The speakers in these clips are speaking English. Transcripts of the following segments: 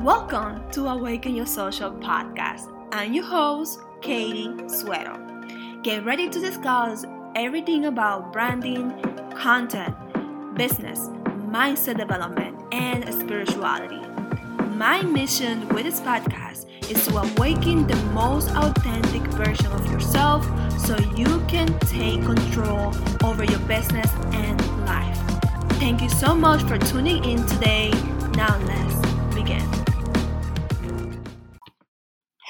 Welcome to Awaken Your Social podcast. I'm your host, Keiry Suero. Get ready to discuss everything about branding, content, business, mindset development, and spirituality. My mission with this podcast is to awaken the most authentic version of yourself so you can take control over your business and life. Thank you so much for tuning in today. Now let's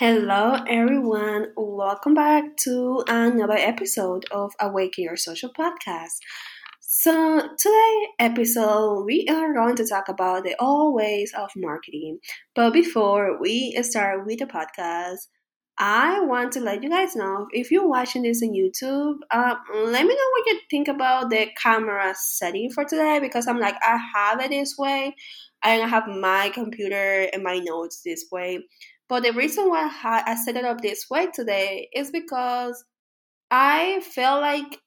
Hello, everyone. Welcome back to another episode of Awaken Your Social Podcast. So, today episode we are going to talk about the all ways of marketing. But before we start with the podcast, I want to let you guys know if you're watching this on YouTube, uh, let me know what you think about the camera setting for today because I'm like I have it this way, I have my computer and my notes this way. But the reason why I set it up this way today is because I felt like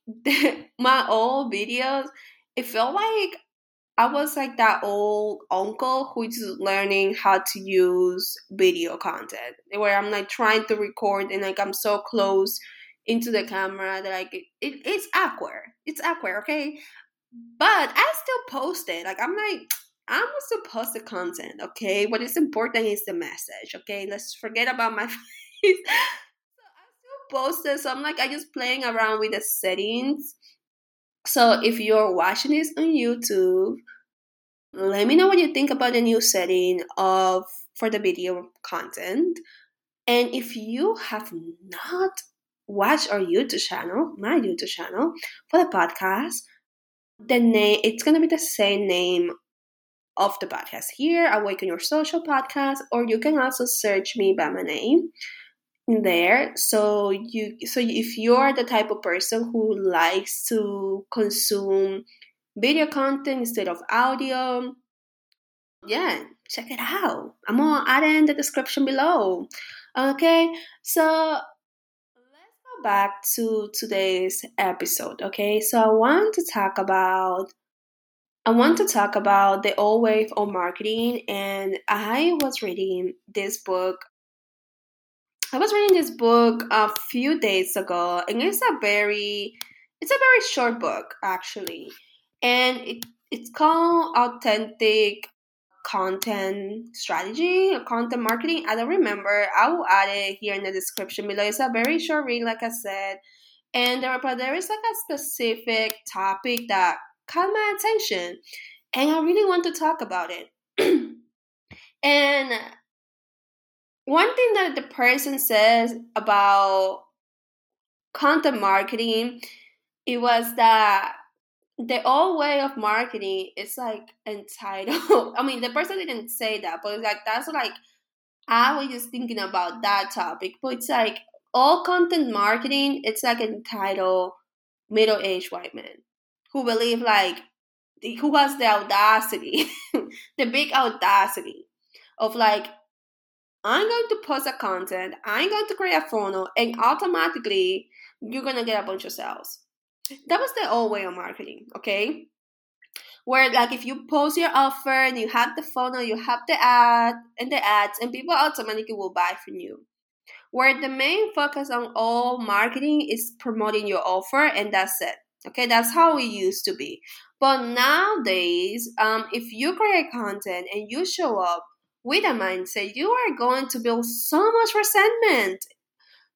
my old videos, it felt like I was like that old uncle who's learning how to use video content, where I'm like trying to record and like I'm so close into the camera that like it, it it's awkward. It's awkward, okay? But I still post it. Like I'm like I'm post the content, okay? What is important is the message, okay? Let's forget about my face so I'm still posted. So I'm like, I just playing around with the settings. So if you're watching this on YouTube, let me know what you think about the new setting of for the video content. And if you have not watched our YouTube channel, my YouTube channel for the podcast, the name it's gonna be the same name of the podcast here, Awaken Your Social Podcast, or you can also search me by my name there. So you so if you're the type of person who likes to consume video content instead of audio yeah check it out. I'm gonna add in the description below. Okay so let's go back to today's episode okay? So i want to talk about I want to talk about the old wave of marketing, and I was reading this book I was reading this book a few days ago, and it's a very it's a very short book actually, and it it's called Authentic Content Strategy or Content Marketing. I don't remember. I will add it here in the description below. It's a very short read, like I said, and there but there is like a specific topic that caught my attention, and I really want to talk about it. and one thing that the person says about content marketing it was that the old way of marketing is like entitled i mean the person didn't say that but it's like that's like i was just thinking about that topic but it's like all content marketing it's like entitled middle-aged white men who believe like who has the audacity the big audacity of like I'm going to post a content, I'm going to create a funnel, and automatically you're gonna get a bunch of sales. That was the old way of marketing, okay? Where like if you post your offer and you have the funnel, you have the ad and the ads, and people automatically will buy from you. Where the main focus on all marketing is promoting your offer, and that's it. Okay, that's how it used to be. But nowadays, um, if you create content and you show up with a mindset, you are going to build so much resentment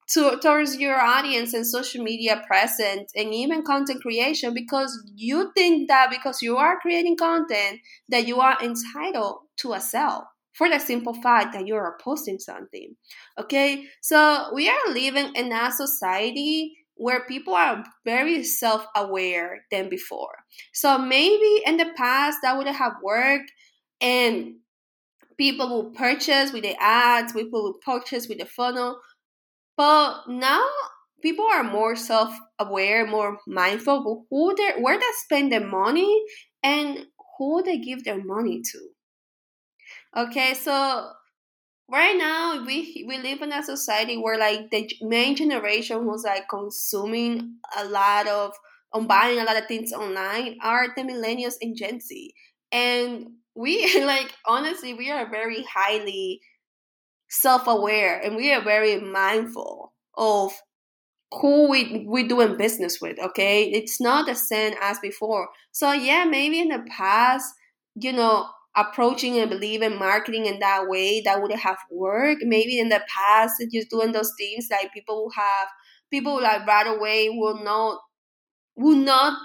to, towards your audience and social media presence and even content creation because you think that because you are creating content that you are entitled to a sell for the simple fact that you are posting something. Okay, so we are living in a society where people are very self aware than before. So maybe in the past that wouldn't have worked and people will purchase with the ads, people will purchase with the funnel. But now people are more self-aware, more mindful who they where they spend their money and who they give their money to. Okay, so right now we we live in a society where like the main generation who's like consuming a lot of on buying a lot of things online are the millennials and Gen Z. And we like honestly, we are very highly self-aware and we are very mindful of who we we doing business with okay it's not the same as before so yeah maybe in the past you know approaching and believing marketing in that way that would have worked. Maybe in the past just doing those things like people who have people like right away will not will not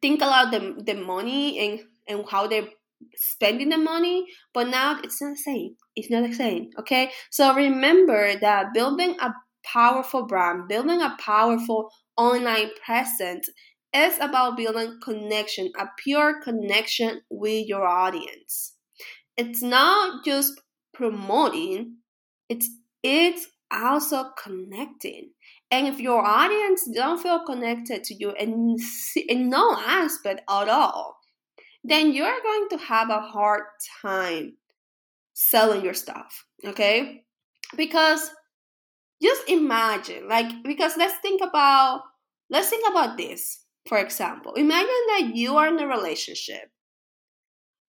think about the, the money and and how they're spending the money but now it's not the same. It's not the same okay? So remember that building a powerful brand building a powerful online presence is about building connection a pure connection with your audience. It's not just promoting it's it's also connecting. And if your audience don't feel connected to you in, in no aspect at all then you're going to have a hard time selling your stuff, okay? Because just imagine, like, because let's think about, let's think about this, for example. Imagine that you are in a relationship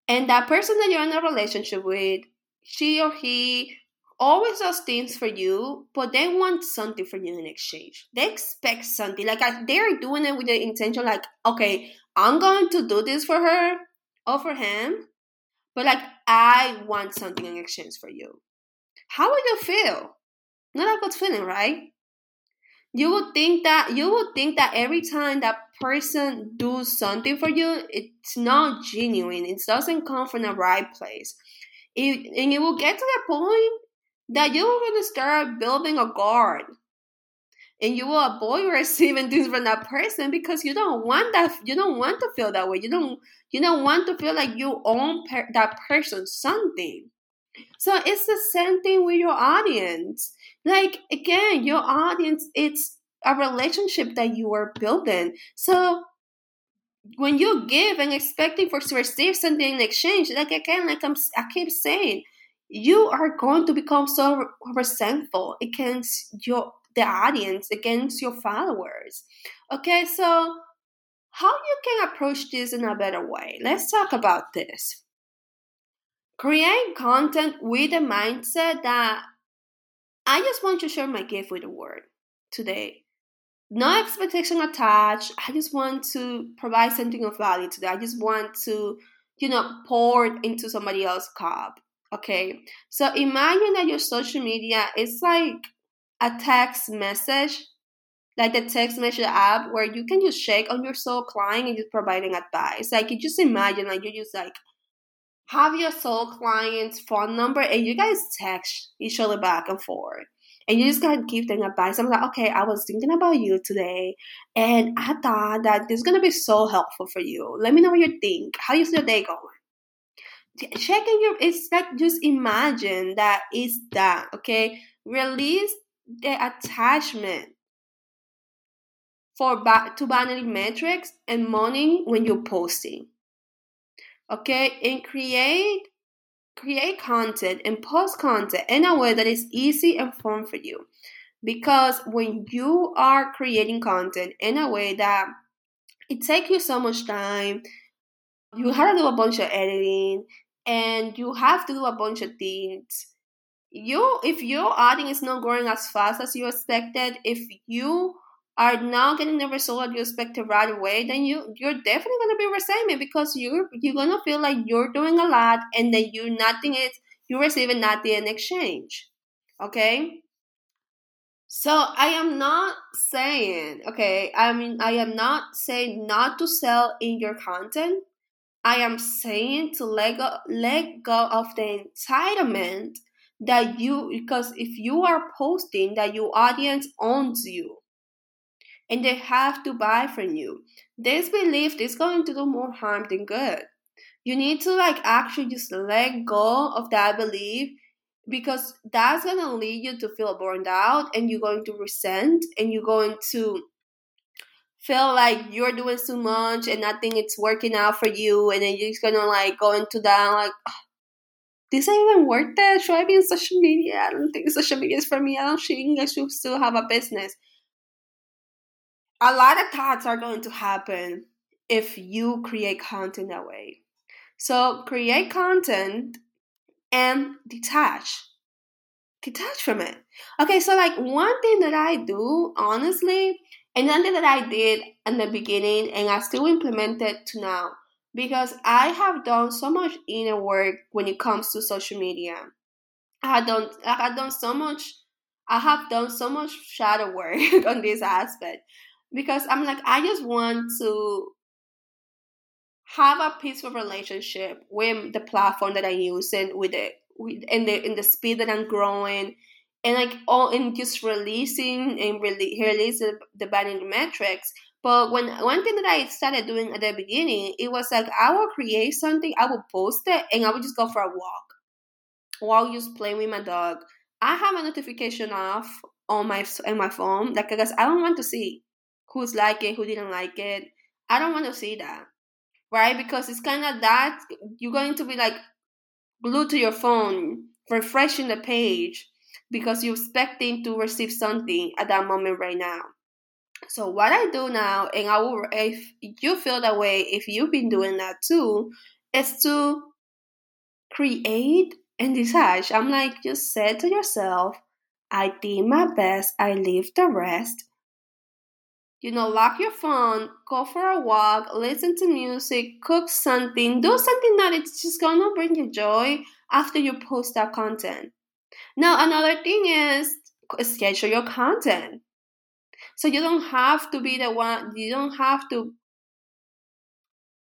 and that person that you're in a relationship with, she or he always does things for you, but they want something from you in exchange. They expect something. Like they're doing it with the intention, like, okay, I'm going to do this for her or for him, but like I want something in exchange for you. How would you feel? Not a good feeling, right? You would think that you would think that every time that person do something for you, it's not genuine. It doesn't come from the right place. It, and it will get to the point that you're going to start building a guard and you will avoid receiving things from that person because you don't want that you don't want to feel that way you don't you don't want to feel like you own per- that person something so it's the same thing with your audience like again your audience it's a relationship that you are building so when you give and expecting for to receive something in exchange like again like I'm, i keep saying you are going to become so resentful against your the audience, against your followers. Okay, so how you can approach this in a better way? Let's talk about this. Create content with the mindset that I just want to share my gift with the world today. No expectation attached. I just want to provide something of value today. I just want to, you know, pour into somebody else's cup. Okay. So imagine that your social media is like a text message, like the text message app where you can just shake on your soul client and just providing advice. Like you just imagine like you just like have your soul client's phone number and you guys text each other back and forth. And you just gotta give them advice. I'm like, okay, I was thinking about you today, and I thought that this is gonna be so helpful for you. Let me know what you think. How is your day going? Checking your it's like just imagine that it's that, okay? Release the attachment for to vanity metrics and money when you're posting. Okay, and create create content and post content in a way that is easy and fun for you. Because when you are creating content in a way that it takes you so much time, you have to do a bunch of editing and you have to do a bunch of things you if your audience is not growing as fast as you expected, if you are not getting the result that you expected right away, then you you're definitely gonna be resentment because you're you're gonna feel like you're doing a lot and then you nothing is you're receiving nothing in exchange. Okay? So I am not saying, okay, I mean I am not saying not to sell in your content. I am saying to let go let go of the entitlement that you because if you are posting that your audience owns you and they have to buy from you this belief is going to do more harm than good you need to like actually just let go of that belief because that's going to lead you to feel burned out and you're going to resent and you're going to feel like you're doing too much and nothing it's working out for you and then you're just gonna like go into that like ah, this ain't even worth it. Should I be in social media? I don't think social media is for me. I don't think I should still have a business. A lot of thoughts are going to happen if you create content that way. So create content and detach. Detach from it. Okay, so like one thing that I do, honestly, and something that I did in the beginning and I still implement it to now, because I have done so much inner work when it comes to social media. I have done I have done so much I have done so much shadow work on this aspect because I'm like I just want to have a peaceful relationship with the platform that I'm using, with it, with in the in the speed that I'm growing, and like all in just releasing and release release the, the vanity metrics. But when one thing that I started doing at the beginning, it was like I will create something, I will post it, and I would just go for a walk while just playing with my dog. I have a notification off on my on my phone, like because I don't want to see who's like it, who didn't like it. I don't want to see that right? Because it's kind of that you're going to be like glued to your phone, refreshing the page because you're expecting to receive something at that moment right now. So what I do now, and I will, if you feel that way, if you've been doing that too, is to create and detach. I'm like, just say to yourself, I did my best, I leave the rest you know, lock your phone, go for a walk, listen to music, cook something, do something that it's just gonna bring you joy after you post that content. Now, another thing is schedule your content. So you don't have to be the one, you don't have to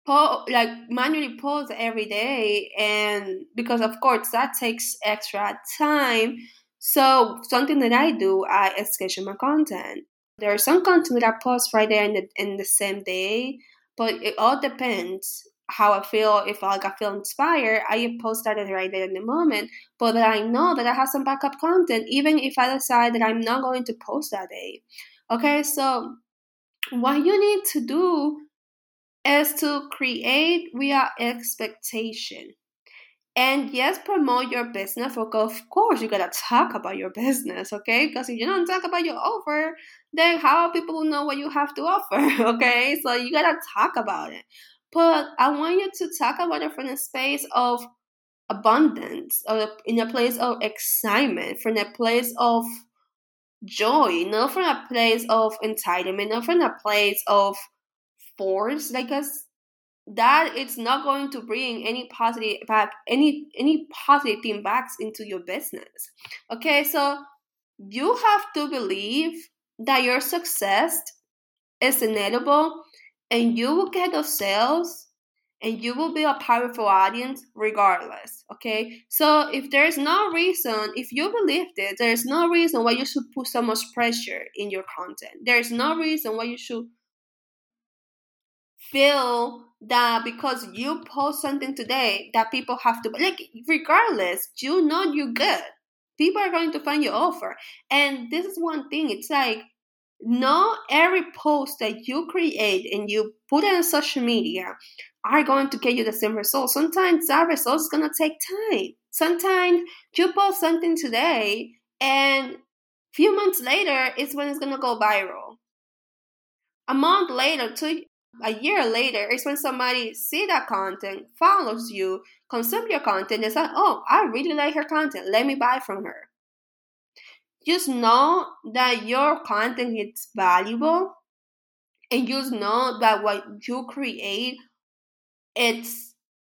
po- like manually post every day and because of course that takes extra time so something that i do i schedule my content there are some content that I post right there in the in the same day, but it all depends how I feel. If like I feel inspired, I post that right there in the moment. But that I know that I have some backup content, even if I decide that I'm not going to post that day. Okay, so what you need to do is to create via expectation. And yes, promote your business. Of course, you gotta talk about your business, okay? Because if you don't talk about your offer, then how people know what you have to offer, okay? So you gotta talk about it. But I want you to talk about it from a space of abundance, or in a place of excitement, from a place of joy, not from a place of entitlement, not from a place of force, us that it's not going to bring any positive back any any positive thing back into your business okay so you have to believe that your success is inevitable and you will get those sales and you will be a powerful audience regardless okay? So if there's no reason if you believe this there's no reason why you should put so much pressure in your content. There's no reason why you should feel that because you post something today that people have to like regardless you know you're good people are going to find your offer. And this is one thing it's like not every post that you create and you put on social media are going to get you the same result. Sometimes that result is to take time. Sometimes you post something today and a few months later is when it's to go viral. A month later two a year later is when somebody see that content, follows you, consume your content, and say, "Oh, I really like her content. Let me buy from her." Just know that your content is valuable, and just know that what you create, it's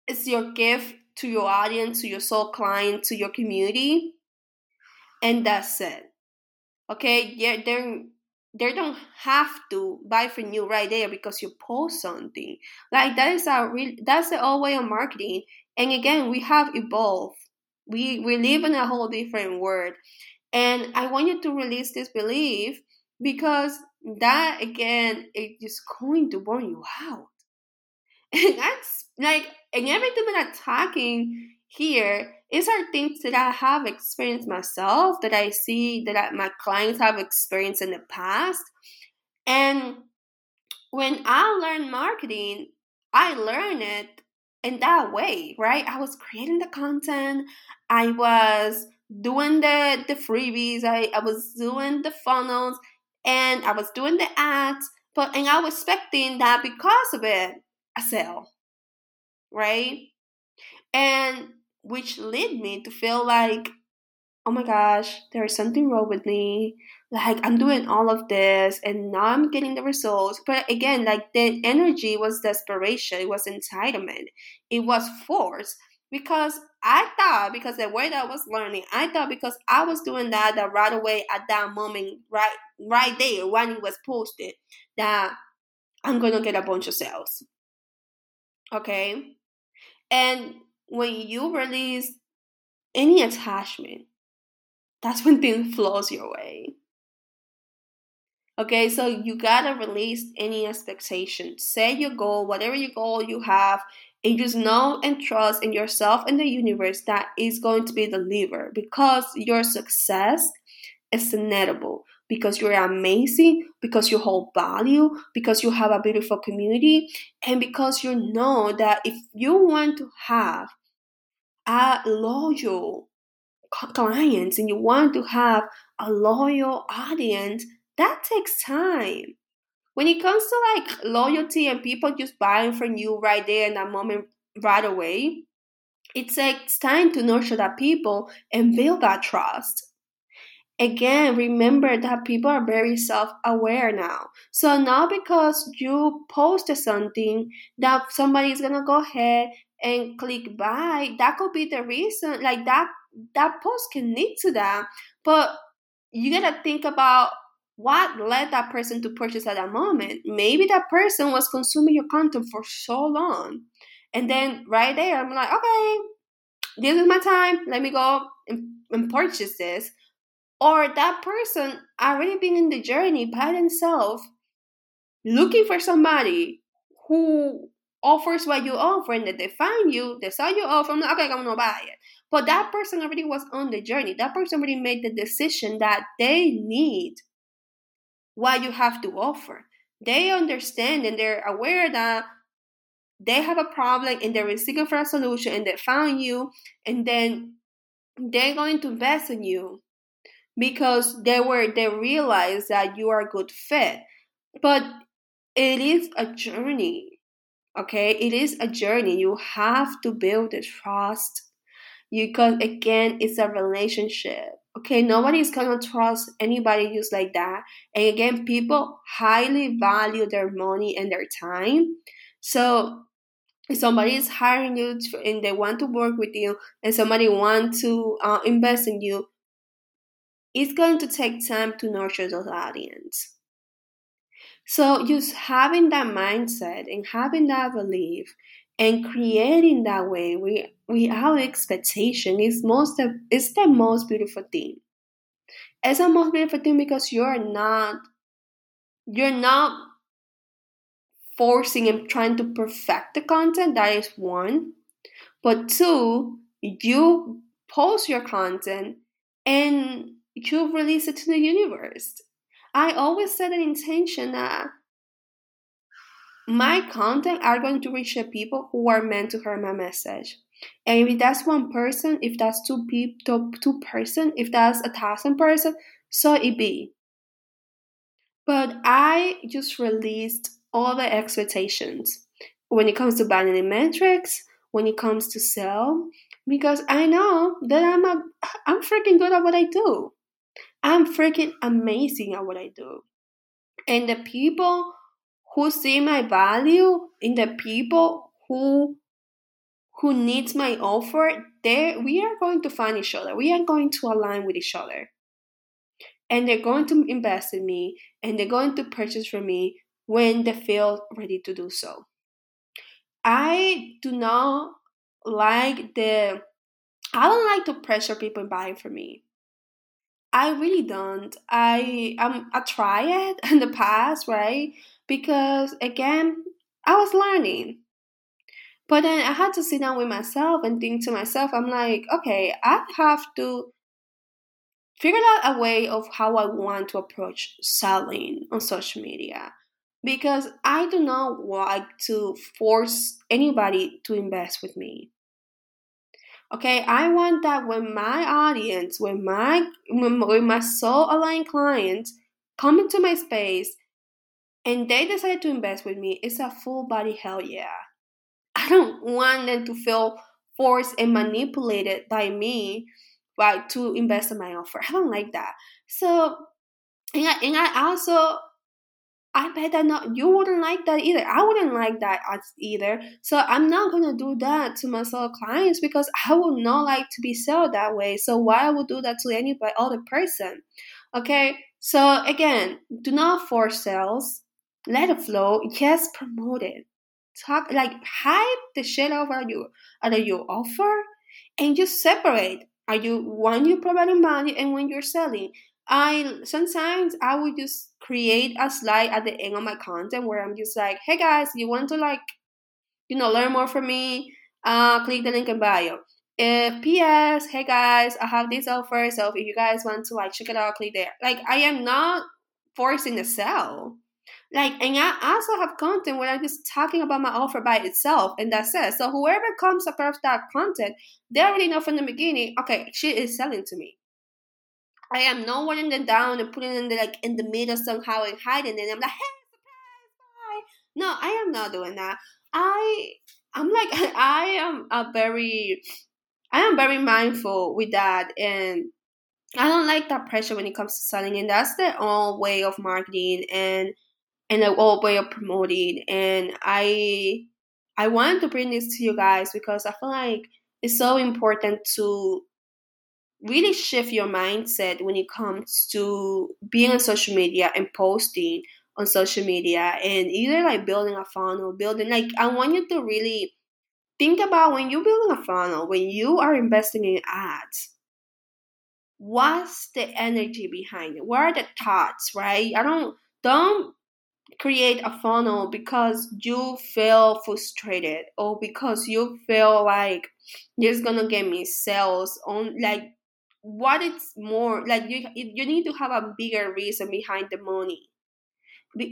it's your gift to your audience, to your soul client, to your community, and that's it. Okay, yeah, there they don't have to buy from you right there because you post something. Like that is our real that's the old way of marketing. And again, we have evolved. We we live in a whole different world. And I want you to release this belief because that again is going to burn you out. And that's like and everything that I'm talking here these are things that I have experienced myself, that I see that I, my clients have experienced in the past. And when I learned marketing, I learned it in that way, right? I was creating the content, I was doing the, the freebies, I, I was doing the funnels, and I was doing the ads, but and I was expecting that because of it, a sale, right? And which led me to feel like, oh my gosh, there is something wrong with me. Like I'm doing all of this and now I'm getting the results. But again, like the energy was desperation, it was entitlement, it was force because I thought because the way that I was learning, I thought because I was doing that that right away at that moment, right right there when it was posted, that I'm gonna get a bunch of sales. Okay? And when you release any attachment, that's when things flows your way. Okay, so you gotta release any expectation. Set your goal, whatever your goal you have, and just know and trust in yourself and the universe that is going to be delivered because your success is inevitable because you're amazing, because you hold value, because you have a beautiful community, and because you know that if you want to have a loyal clients and you want to have a loyal audience, that takes time. When it comes to like loyalty and people just buying from you right there in that moment right away, it takes time to nurture that people and build that trust again remember that people are very self-aware now. So not because you posted something that somebody is gonna go ahead and click buy that could be the reason like that that post can lead to that. But you gotta think about what led that person to purchase at that moment. Maybe that person was consuming your content for so long. And then right there i'm like okay this is my time. Let me go and, and purchase this or that person already been in the journey by themselves looking for somebody who offers what you offer and that they find you, they saw you offer, I'm like, okay, I'm gonna buy it. But that person already was on the journey. That person already made the decision that they need what you have to offer. They understand and they're aware that they have a problem and they're seeking for a solution and they found you and then they're going to invest in you because they were they realized that you are a good fit. But it is a journey okay? It is a journey. You have to build the trust. You because again it's a relationship okay? Nobody is gonna trust anybody just like that. And again people highly value their money and their time. So if somebody is hiring you and they want to work with you and somebody want to uh, invest in you it's going to take time to nurture those audience. So just having that mindset and having that belief and creating that way we without expectation is most is the most beautiful thing. It's the most beautiful thing because you're not you're not forcing and trying to perfect the content. That is one. But two, you post your content and you release it to the universe. I always set an intention that my content are going to reach the people who are meant to hear my message. And if that's one person, if that's two people, two person, if that's a thousand person, so it be. But I just released all the expectations when it comes to vanity metrics, when it comes to sell, because I know that I'm a I'm freaking good at what I do. I'm freaking amazing at what I do. And the people who see my value in the people who who needs my offer, there we are going to find each other. We are going to align with each other. And they're going to invest in me and they're going to purchase from me when they feel ready to do so. I do not like the I don't like to pressure people buying from me. I really don't. I um I try it in the past, right? Because again, I was learning. But then I had to sit down with myself and think to myself, I'm like, okay, I have to figure out a way of how I want to approach selling on social media. Because I do not want to force anybody to invest with me. Okay, I want that when my audience, when my when my soul aligned clients come into my space and they decide to invest with me, it's a full body hell yeah. I don't want them to feel forced and manipulated by me right to invest in my offer i don't like that so and I, and I also I bet that not you wouldn't like that either. I wouldn't like that either. So I'm not gonna do that to my solo clients because I would not like to be sold that way. So why I would do that to any other person? Okay. So again, do not force sales. Let it flow. Yes, promote it. Talk like hype the shit over you out your offer, and just separate. Are you when you're providing value and when you're selling? I sometimes I would just create a slide at the end of my content where I'm just like, hey guys, you want to like, you know, learn more from me? Uh, click the link in bio. If PS, hey guys, I have this offer, so if you guys want to like check it out, click there. Like I am not forcing the sell. Like, and I also have content where I'm just talking about my offer by itself, and that's it. So whoever comes across that content, they already know from the beginning, okay, she is selling to me. I am not running them down and putting them like in the middle somehow and hiding it. I'm like, hey, surprise, bye. No, I am not doing that. I I'm like I am a very I am very mindful with that and I don't like that pressure when it comes to selling and that's the old way of marketing and and the old way of promoting and I I wanted to bring this to you guys because I feel like it's so important to really shift your mindset when it comes to being on social media and posting on social media and either like building a funnel, building like I want you to really think about when you're building a funnel, when you are investing in ads, what's the energy behind it? What are the thoughts, right? I don't don't create a funnel because you feel frustrated or because you feel like it's gonna get me sales on like what it's more like you you need to have a bigger reason behind the money.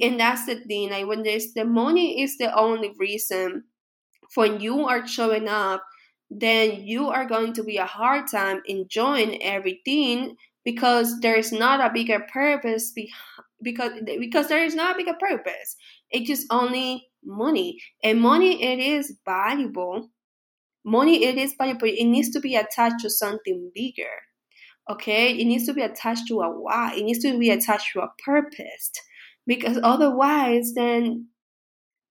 And that's the thing like when there's the money is the only reason when you are showing up then you are going to be a hard time enjoying everything because there is not a bigger purpose be- because because there is not a bigger purpose. It's just only money. And money it is valuable. Money it is valuable it needs to be attached to something bigger okay? It needs to be attached to a why it needs to be attached to a purpose. Because otherwise then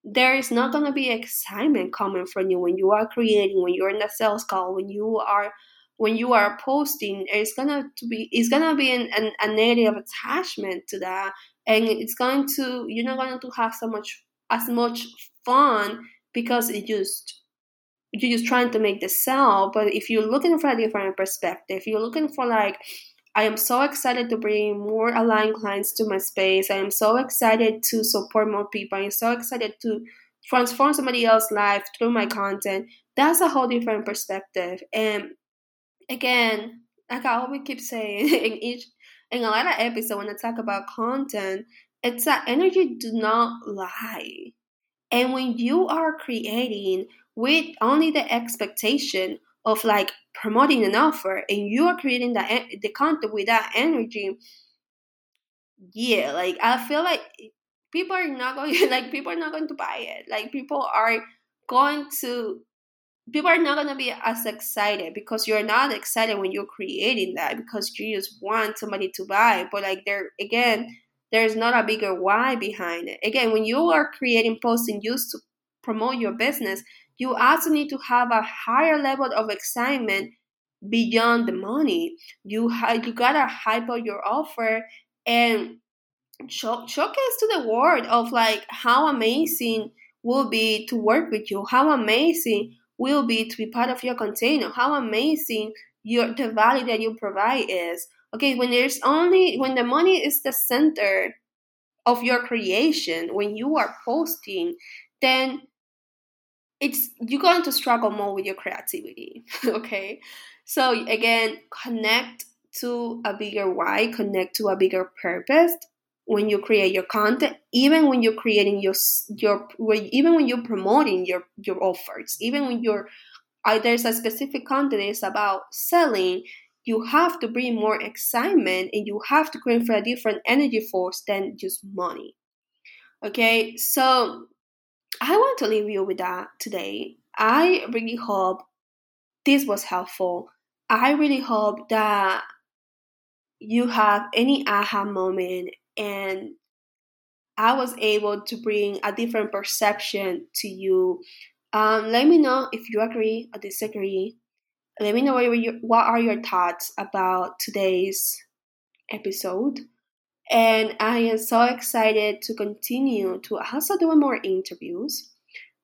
there is not going to be excitement coming from you when you are creating when you're in a sales call when you are when you are posting. It's gonna to be it's gonna be an, an, a negative attachment to that. And it's going to you're not going to have so much as much fun because it just you're just trying to make the sell. But if you're looking for a different perspective, you're looking for like, I am so excited to bring more aligned clients to my space. I am so excited to support more people. I'm so excited to transform somebody else's life through my content. That's a whole different perspective. And again, like I always keep saying in each in a lot of episodes when I talk about content, it's that energy do not lie. And when you are creating with only the expectation of like promoting an offer and you are creating the, the content with that energy, yeah, like I feel like people are not going like people are not going to buy it. Like people are going to people are not going to be as excited because you're not excited when you're creating that because you just want somebody to buy but like there again there's not a bigger why behind it again when you are creating posts and used to promote your business you also need to have a higher level of excitement beyond the money. You ha- you gotta hype up your offer and show- showcase to the world of like how amazing will be to work with you, how amazing will be to be part of your container, how amazing your the value that you provide is. Okay, when there's only when the money is the center of your creation, when you are posting, then it's you're going to struggle more with your creativity okay? So again connect to a bigger why connect to a bigger purpose when you create your content even when you're creating your your even when you're promoting your your offers even when you're uh, there's a specific content is about selling you have to bring more excitement and you have to create for a different energy force than just money okay? So I want to leave you with that today. I really hope this was helpful. I really hope that you have any aha moment and I was able to bring a different perception to you. Um, let me know if you agree or disagree. Let me know what, your, what are your thoughts about today's episode. And I am so excited to continue to also do more interviews.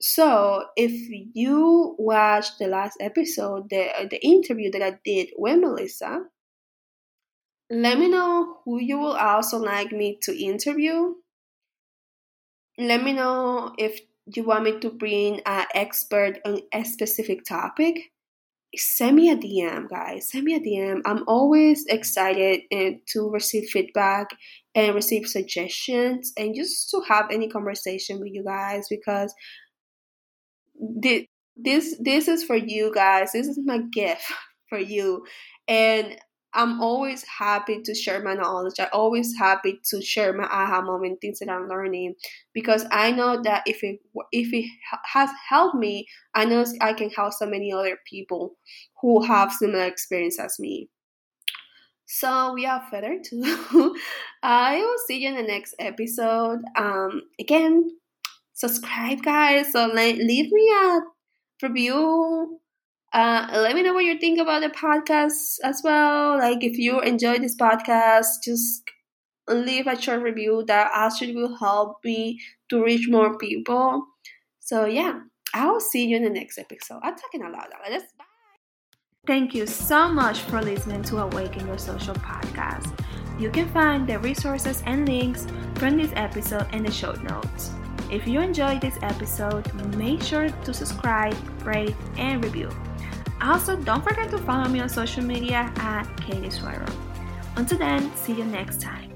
So, if you watched the last episode, the, the interview that I did with Melissa, let me know who you will also like me to interview. Let me know if you want me to bring an expert on a specific topic. Send me a DM, guys. Send me a DM. I'm always excited eh, to receive feedback and receive suggestions and just to have any conversation with you guys because this this is for you guys. This is my gift for you. And I'm always happy to share my knowledge. I'm always happy to share my aha moment, things that I'm learning, because I know that if it if it has helped me, I know I can help so many other people who have similar experience as me. So we are further to. I will see you in the next episode. Um, again, subscribe, guys. So leave me a review uh, let me know what you think about the podcast as well. Like, if you enjoyed this podcast, just leave a short review that actually will help me to reach more people. So, yeah, I will see you in the next episode. I'm talking a lot. Let's bye. Thank you so much for listening to Awaken Your Social podcast. You can find the resources and links from this episode in the show notes. If you enjoyed this episode, make sure to subscribe, rate, and review. Also, don't forget to follow me on social media at Keiry Suero. Until then, see you next time.